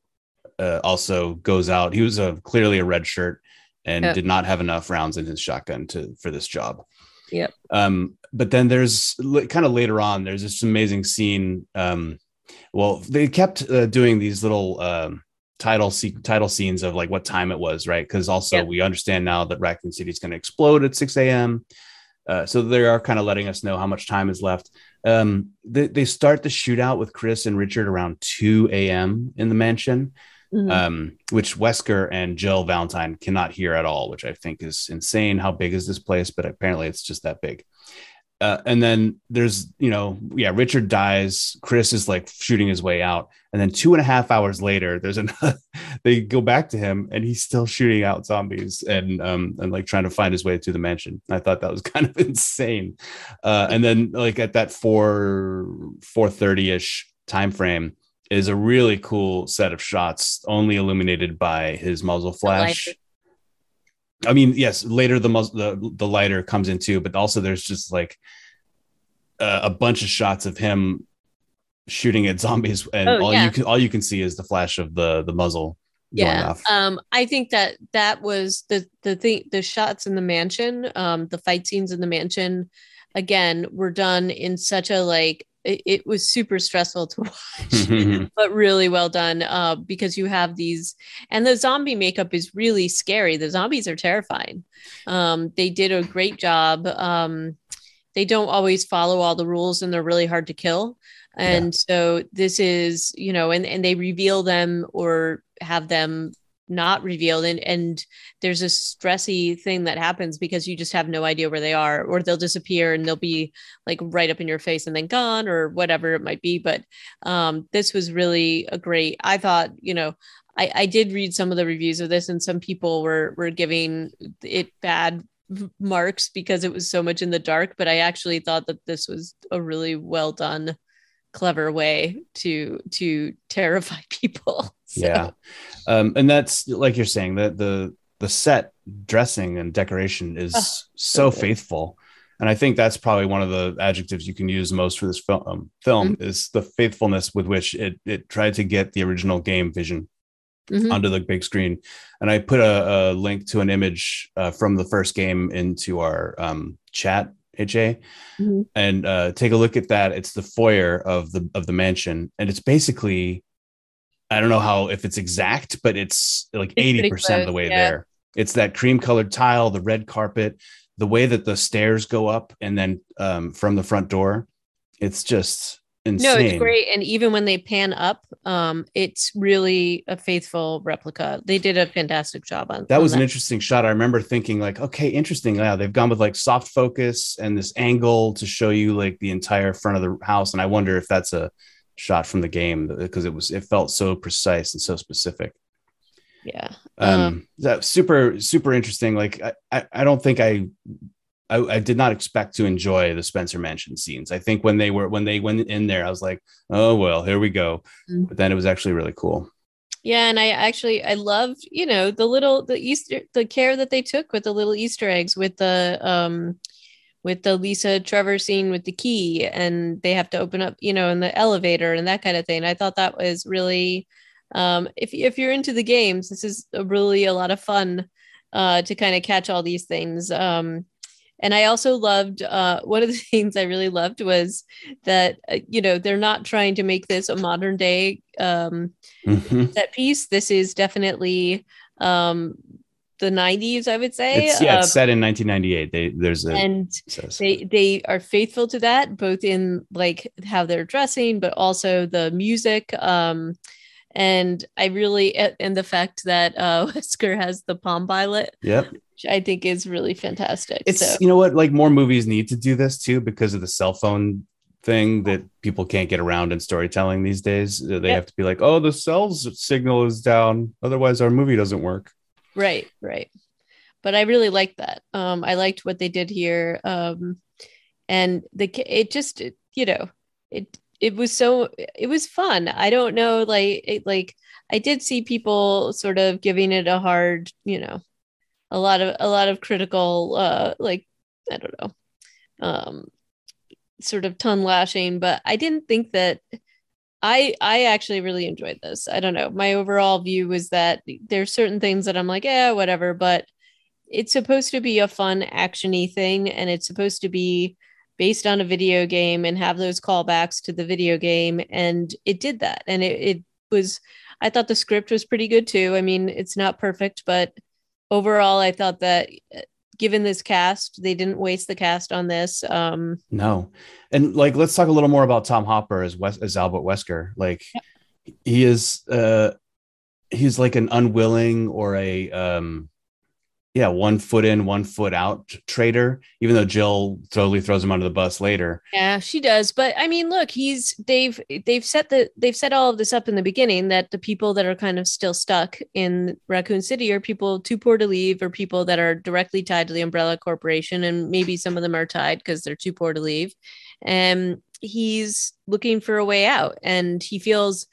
uh, also goes out. He was a clearly a red shirt and Yeah. did not have enough rounds in his shotgun to for this job. Yep. Um, but then there's kind of later on. There's this amazing scene. Um, well, they kept uh, doing these little um, title se- title scenes of like what time it was, right? Because also Yep. we understand now that Raccoon City is going to explode at 6 a.m. Uh, so they are kind of letting us know how much time is left. Um, they, they start the shootout with Chris and Richard around 2 a.m. in the mansion, mm-hmm. um, which Wesker and Jill Valentine cannot hear at all, which I think is insane. How big is this place? But apparently it's just that big uh, and then there's you know yeah richard dies. Chris is like shooting his way out. And then two and a half hours later there's another they go back to him and he's still shooting out zombies and um and like trying to find his way to the mansion. I thought that was kind of insane. Uh and then like at that 4 430ish time frame is a really cool set of shots only illuminated by his muzzle flash I mean, yes, later the the the lighter comes in too, but also there's just like uh, a bunch of shots of him shooting at zombies, and oh, all yeah. you can all you can see is the flash of the the muzzle. Yeah, um, I think that that was the the thing. The shots in the mansion, um, the fight scenes in the mansion, again, were done in such a like it, it was super stressful to watch, but really well done uh, because you have these, and the zombie makeup is really scary. The zombies are terrifying. Um, they did a great job. Um, they don't always follow all the rules and they're really hard to kill. And yeah. so this is, you know, and, and they reveal them or have them not revealed. And and there's a stressy thing that happens because you just have no idea where they are or they'll disappear and they'll be like right up in your face and then gone or whatever it might be. But um this was really a great i thought you know i i did read some of the reviews of this and some people were were giving it bad marks because it was so much in the dark. But i actually thought that this was a really well done clever way to to terrify people so. yeah um and that's like you're saying that the the set dressing and decoration is oh, so, so faithful and i think that's probably one of the adjectives you can use most for this film um, film mm-hmm. is the faithfulness with which it it tried to get the original game vision mm-hmm. onto the big screen and i put a, a link to an image uh, from the first game into our um, chat HA, mm-hmm. and uh, take a look at that. It's the foyer of the of the mansion, and it's basically, I don't know how if it's exact, but it's like eighty percent of the way yeah. there. It's that cream colored tile, the red carpet, the way that the stairs go up, and then um, from the front door, it's just insane. No, it's great. And even when they pan up, um, it's really a faithful replica. They did a fantastic job on that. On was that. an interesting shot. I remember thinking like, okay, interesting. Yeah, they've gone with like soft focus and this angle to show you like the entire front of the house. And I wonder if that's a shot from the game because it was it felt so precise and so specific. Yeah. Um, um that super super interesting. Like I, I I don't think I I, I, did not expect to enjoy the Spencer Mansion scenes. I think when they were when they went in there, I was like, oh well, here we go. Mm-hmm. But then it was actually really cool. Yeah, and I actually I loved you know the little the Easter the care that they took with the little Easter eggs with the um with the Lisa Trevor scene with the key and they have to open up you know in the elevator and that kind of thing. I thought that was really um if if you're into the games, this is a really a lot of fun uh to kind of catch all these things. Um and I also loved uh, one of the things I really loved was that uh, you know they're not trying to make this a modern day um, mm-hmm. set piece. This is definitely um, the 90s, I would say. It's, yeah, it's um, set in 1998. They there's a and they they are faithful to that both in like how they're dressing, but also the music. Um, and I really and the fact that uh, Wesker has the Palm Pilot. Yep I think is really fantastic. It's so. you know what, like more movies need to do this too because of the cell phone thing that people can't get around in storytelling these days. They yep. have to be like, oh, the cells signal is down, otherwise our movie doesn't work. Right, right. But I really liked that. Um, I liked what they did here, um, and the it just you know it it was so it was fun. I don't know, like it, like I did see people sort of giving it a hard, you know, a lot of a lot of critical uh like i don't know um sort of tongue lashing but i didn't think that i i actually really enjoyed this. I don't know. My overall view was that there's certain things that i'm like yeah whatever but it's supposed to be a fun actiony thing and it's supposed to be based on a video game and have those callbacks to the video game and it did that and it, it was i thought the script was pretty good too. I mean it's not perfect but overall, I thought that given this cast, they didn't waste the cast on this. Um, no, and like let's talk a little more about Tom Hopper as Wes- as Albert Wesker. Like he is, uh, he's like an unwilling or a um, yeah, one foot in, one foot out trader, even though Jill totally throws him under the bus later. Yeah, she does. But I mean, look, he's they've they've set the they've set all of this up in the beginning that the people that are kind of still stuck in Raccoon City are people too poor to leave or people that are directly tied to the umbrella corporation. And maybe some of them are tied because they're too poor to leave. And he's looking for a way out and he feels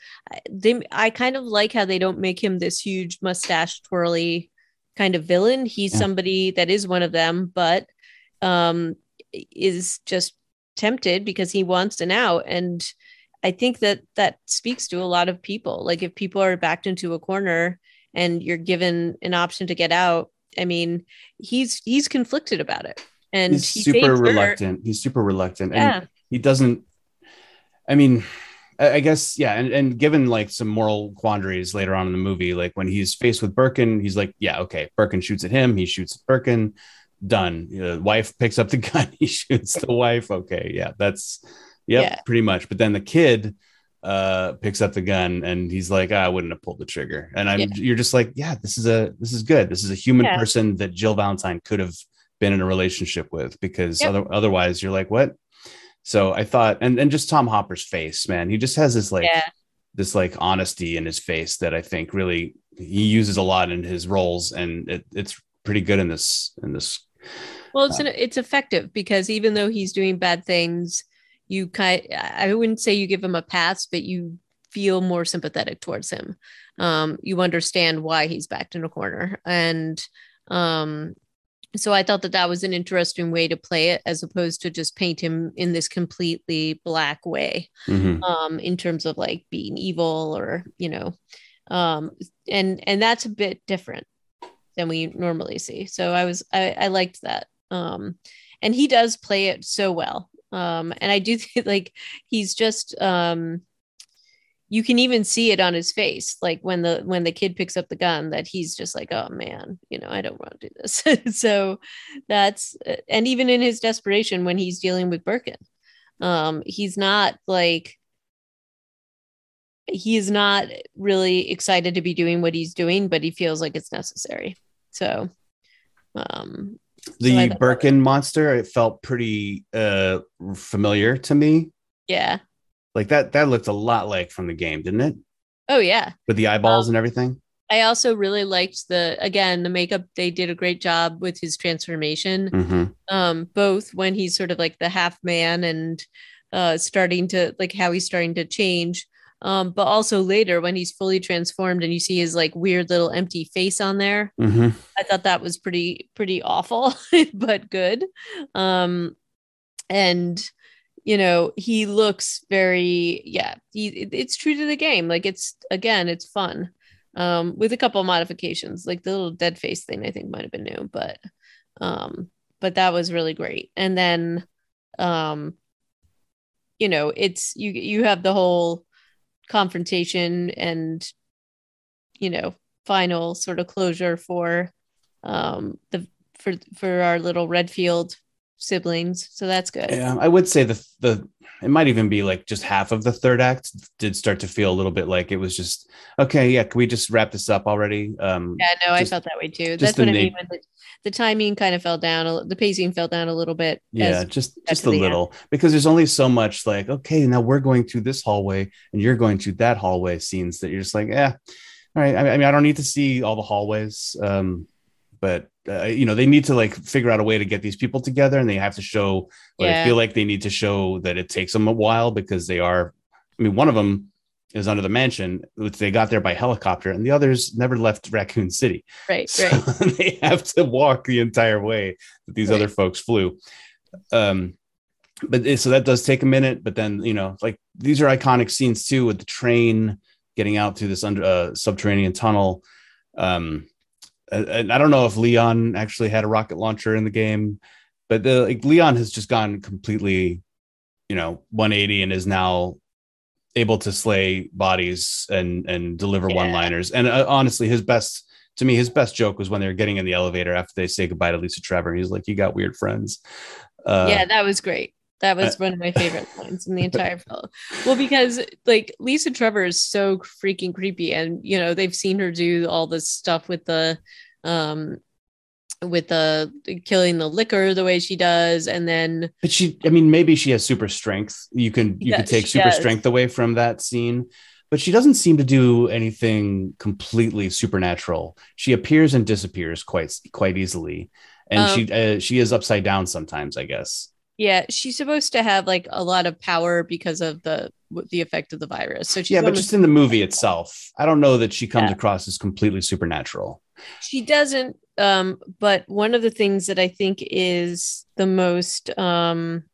they I kind of like how they don't make him this huge mustache twirly kind of villain. He's yeah. somebody that is one of them, but um, is just tempted because he wants an out. And I think that that speaks to a lot of people. Like if people are backed into a corner and you're given an option to get out, I mean, he's he's conflicted about it. And he's he super reluctant. Her. He's super reluctant. Yeah. And he doesn't I mean, I guess yeah, and, and given like some moral quandaries later on in the movie, like when he's faced with Birkin, he's like, yeah, okay, Birkin shoots at him, he shoots at Birkin, done. The wife picks up the gun, he shoots the wife. Okay, yeah, that's yep, yeah, pretty much. But then the kid uh picks up the gun and he's like, ah, I wouldn't have pulled the trigger. And I'm yeah. you're just like, yeah, this is a this is good. This is a human yeah. person that Jill Valentine could have been in a relationship with because yep. other, otherwise you're like, what? So I thought, and and just Tom Hopper's face, man, he just has this like yeah. this like honesty in his face that I think really he uses a lot in his roles, and it, it's pretty good in this in this. Well, it's uh, an, it's effective because even though he's doing bad things, you kind I wouldn't say you give him a pass, but you feel more sympathetic towards him. Um, you understand why he's backed in a corner, and um, so I thought that that was an interesting way to play it as opposed to just paint him in this completely black way mm-hmm. um, in terms of like being evil or you know um, and and that's a bit different than we normally see so I was I, I liked that um, and he does play it so well um, and I do think like he's just um, you can even see it on his face like when the when the kid picks up the gun that he's just like oh man you know i don't want to do this. So that's and even in his desperation when he's dealing with birkin um he's not like he's not really excited to be doing what he's doing but he feels like it's necessary. So um the so birkin monster it felt pretty uh familiar to me. Yeah like that that looked a lot like from the game, didn't it? Oh yeah. With the eyeballs um, and everything. I also really liked the again the makeup. They did a great job with his transformation. Mm-hmm. Um, both when he's sort of like the half man and uh, starting to like how he's starting to change. Um, but also later when he's fully transformed and you see his like weird little empty face on there. Mm-hmm. I thought that was pretty pretty awful, but good. Um, and you know he looks very yeah he it's true to the game. Like it's again it's fun um with a couple modifications. Like the little dead face thing i think might have been new but um but that was really great. And then um you know it's you you have the whole confrontation and you know final sort of closure for um the for for our little redfield siblings so that's good. Yeah i would say the the it might even be like just half of the third act did start to feel a little bit like it was just okay yeah can we just wrap this up already? Um yeah no just, i felt that way too. that's what i mean the, the, timing kind of fell down the pacing fell down a little bit yeah just just a little end. because there's only so much like okay now we're going through this hallway and you're going through that hallway scenes that you're just like yeah all right i mean i don't need to see all the hallways um but uh, you know they need to like figure out a way to get these people together and they have to show yeah. i feel like they need to show that it takes them a while because they are i mean one of them is under the mansion which they got there by helicopter and the others never left raccoon city right so right they have to walk the entire way that these right. other folks flew um but so that does take a minute but then you know like these are iconic scenes too with the train getting out through this under uh, subterranean tunnel um and I don't know if Leon actually had a rocket launcher in the game, but the like Leon has just gone completely, you know, 180 and is now able to slay bodies and and deliver yeah. one-liners. And uh, honestly, his best to me, his best joke was when they were getting in the elevator after they say goodbye to Lisa Trevor. He's like, "You got weird friends." Uh, yeah, that was great. That was uh, one of my favorite lines in the entire film. Well, because like Lisa Trevor is so freaking creepy, and you know they've seen her do all this stuff with the, um, with the killing the Licker the way she does, and then. But she, I mean, maybe she has super strength. You can you can take super does. strength away from that scene, but she doesn't seem to do anything completely supernatural. She appears and disappears quite quite easily, and um, she uh, she is upside down sometimes, I guess. Yeah, she's supposed to have like a lot of power because of the the effect of the virus. So yeah, but just in the movie itself, I don't know that she comes yeah. across as completely supernatural. She doesn't. Um, but one of the things that I think is the most um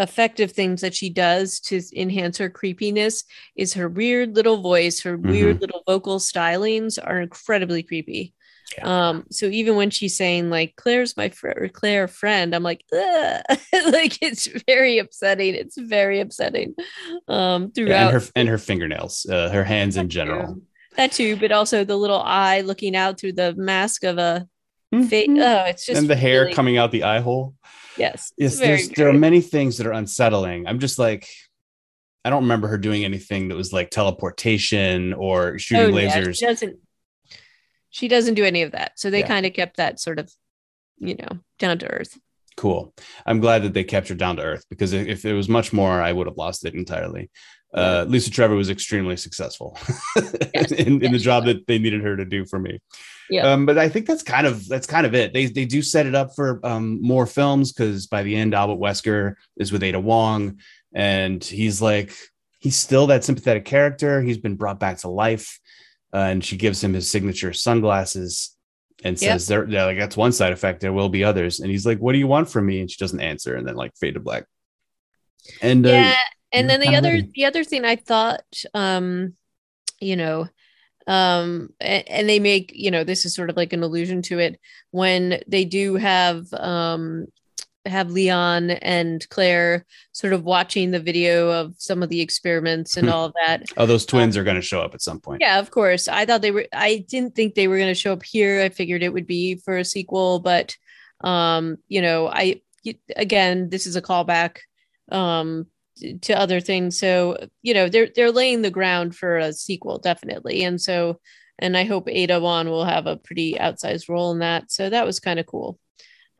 effective things that she does to enhance her creepiness is her weird little voice, her mm-hmm. weird little vocal stylings are incredibly creepy. Yeah. Um, so even when she's saying like Claire's my friend Claire friend, I'm like, like it's very upsetting. It's very upsetting. Um, throughout yeah, and her and her fingernails, uh, her hands in general. That too, but also the little eye looking out through the mask of a mm-hmm. face. Oh, it's just and the hair really... coming out the eye hole. Yes. Yes. There's, there are many things that are unsettling. I'm just like, I don't remember her doing anything that was like teleportation or shooting oh, lasers. Yeah, she doesn't she doesn't do any of that. So they yeah. kind of kept that sort of, you know, down to earth. Cool. I'm glad that they kept her down to earth because if it was much more, I would have lost it entirely. Uh, Lisa Trevor was extremely successful yes. in, in the job that they needed her to do for me. Yeah. Um, but I think that's kind of that's kind of it. They they do set it up for um, more films because by the end, Albert Wesker is with Ada Wong, and he's like he's still that sympathetic character. He's been brought back to life uh, and she gives him his signature sunglasses and says yep. there yeah, like that's one side effect there will be others and he's like what do you want from me and she doesn't answer and then like fade to black and uh, yeah uh, and then the other ready. the other thing i thought um you know um and, and, they make you know this is sort of like an allusion to it when they do have um have Leon and Claire sort of watching the video of some of the experiments and hmm. all of that. oh, those twins um, are going to show up at some point. Yeah, of course. I thought they were. I didn't think they were going to show up here. I figured it would be for a sequel, but um, you know, I again, this is a callback um to other things. So you know, they're they're laying the ground for a sequel, definitely, and so. And I hope Ada Wong will have a pretty outsized role in that. So that was kind of cool.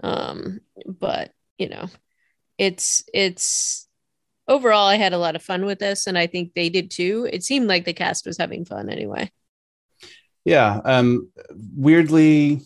Um, but you know, it's it's overall I had a lot of fun with this and I think they did too. It seemed like the cast was having fun anyway. Yeah, um weirdly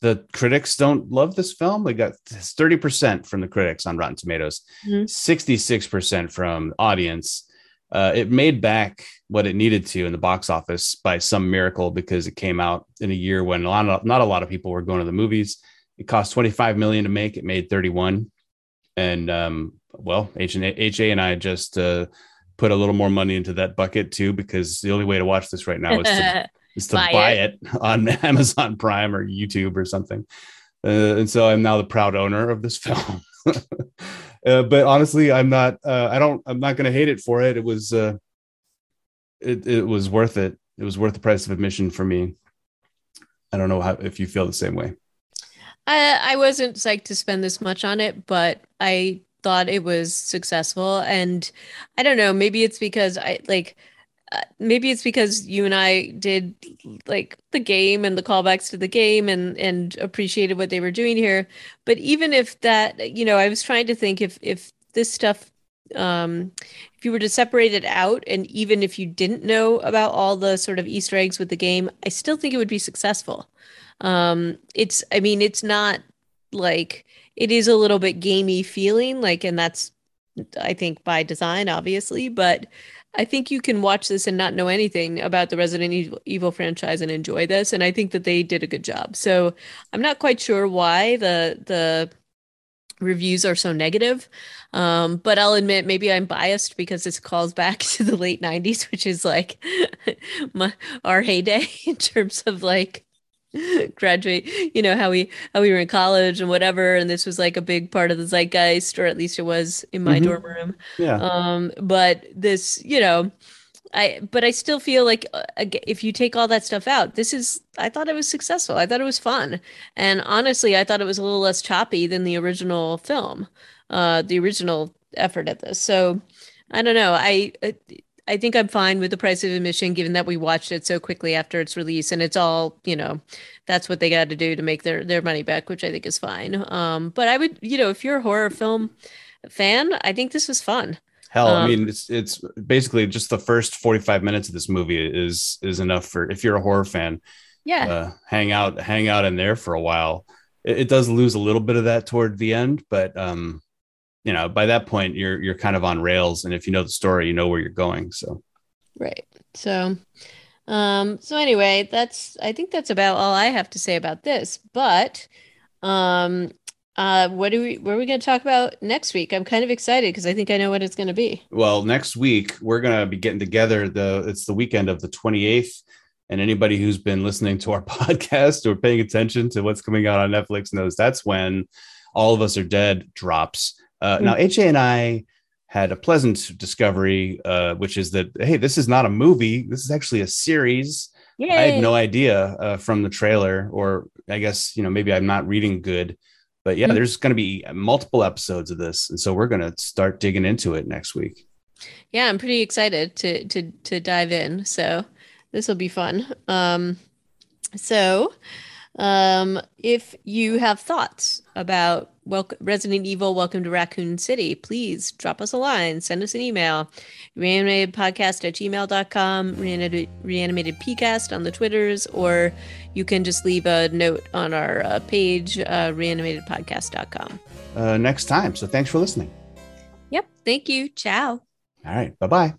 the critics don't love this film. They got 30% from the critics on Rotten Tomatoes, mm-hmm. 66% from audience. Uh, it made back what it needed to in the box office by some miracle because it came out in a year when a lot of, not a lot of people were going to the movies. It cost 25 million to make. It made 31. And um, well, H and HA and I just uh, put a little more money into that bucket too, because the only way to watch this right now is to, is to buy, buy it. it. on Amazon Prime or YouTube or something. Uh, and so I'm now the proud owner of this film. uh, but honestly, I'm not. Uh, I don't. I'm not going to hate it for it. It was. Uh, it it was worth it. It was worth the price of admission for me. I don't know how if you feel the same way. I I wasn't psyched to spend this much on it, but I thought it was successful, and I don't know. Maybe it's because I like. Uh, maybe it's because you and I did like the game and the callbacks to the game and and appreciated what they were doing here. But even if that, you know, I was trying to think if if this stuff um if you were to separate it out and even if you didn't know about all the sort of easter eggs with the game i still think it would be successful um, it's, I mean, it's not like it is a little bit gamey feeling, like, and that's, I think, by design, obviously, but I think you can watch this and not know anything about the Resident Evil, franchise and enjoy this. And I think that they did a good job. So I'm not quite sure why the the reviews are so negative. Um, but I'll admit maybe I'm biased because this calls back to the late 90s, which is like my, our heyday in terms of like graduate you know how we how we were in college and whatever and this was like a big part of the zeitgeist or at least it was in my mm-hmm. dorm room yeah um but this you know I but I still feel like uh, if you take all that stuff out, this is I thought it was successful. I thought it was fun, and honestly, I thought it was a little less choppy than the original film, uh, the original effort at this. So I don't know. I I think I'm fine with the price of admission, given that we watched it so quickly after its release, and it's all you know, that's what they got to do to make their their money back, which I think is fine. Um, but I would, you know, if you're a horror film fan, I think this was fun. Hell, um, I mean, it's it's basically just the first 45 minutes of this movie is is enough for if you're a horror fan. Yeah. Uh, hang out, hang out in there for a while. It, it, does lose a little bit of that toward the end, but um, you know, by that point you're you're kind of on rails, and if you know the story, you know where you're going. So. Right. So. Um, so anyway, that's I think that's about all I have to say about this. But um uh, what do we? What are we going to talk about next week? I'm kind of excited because I think I know what it's going to be. Well, next week we're going to be getting together. The it's the weekend of the 28th, and anybody who's been listening to our podcast or paying attention to what's coming out on Netflix knows that's when All of Us Are Dead drops. Uh, mm-hmm. Now, HA and I had a pleasant discovery, uh, which is that hey, this is not a movie. This is actually a series. Yay. I had no idea uh, from the trailer, or I guess you know maybe I'm not reading good but yeah, mm-hmm. there's going to be multiple episodes of this, and so we're going to start digging into it next week. Yeah, I'm pretty excited to to to dive in. So this will be fun. Um, so um, if you have thoughts about welcome, Resident Evil Welcome to Raccoon City, please drop us a line, send us an email, reanimatedpodcast at gmail.com, reanimated, reanimated PCast on the Twitters, or you can just leave a note on our uh, page, uh, reanimatedpodcast.com. Uh, next time. So thanks for listening. Yep. Thank you. Ciao. All right. Bye bye.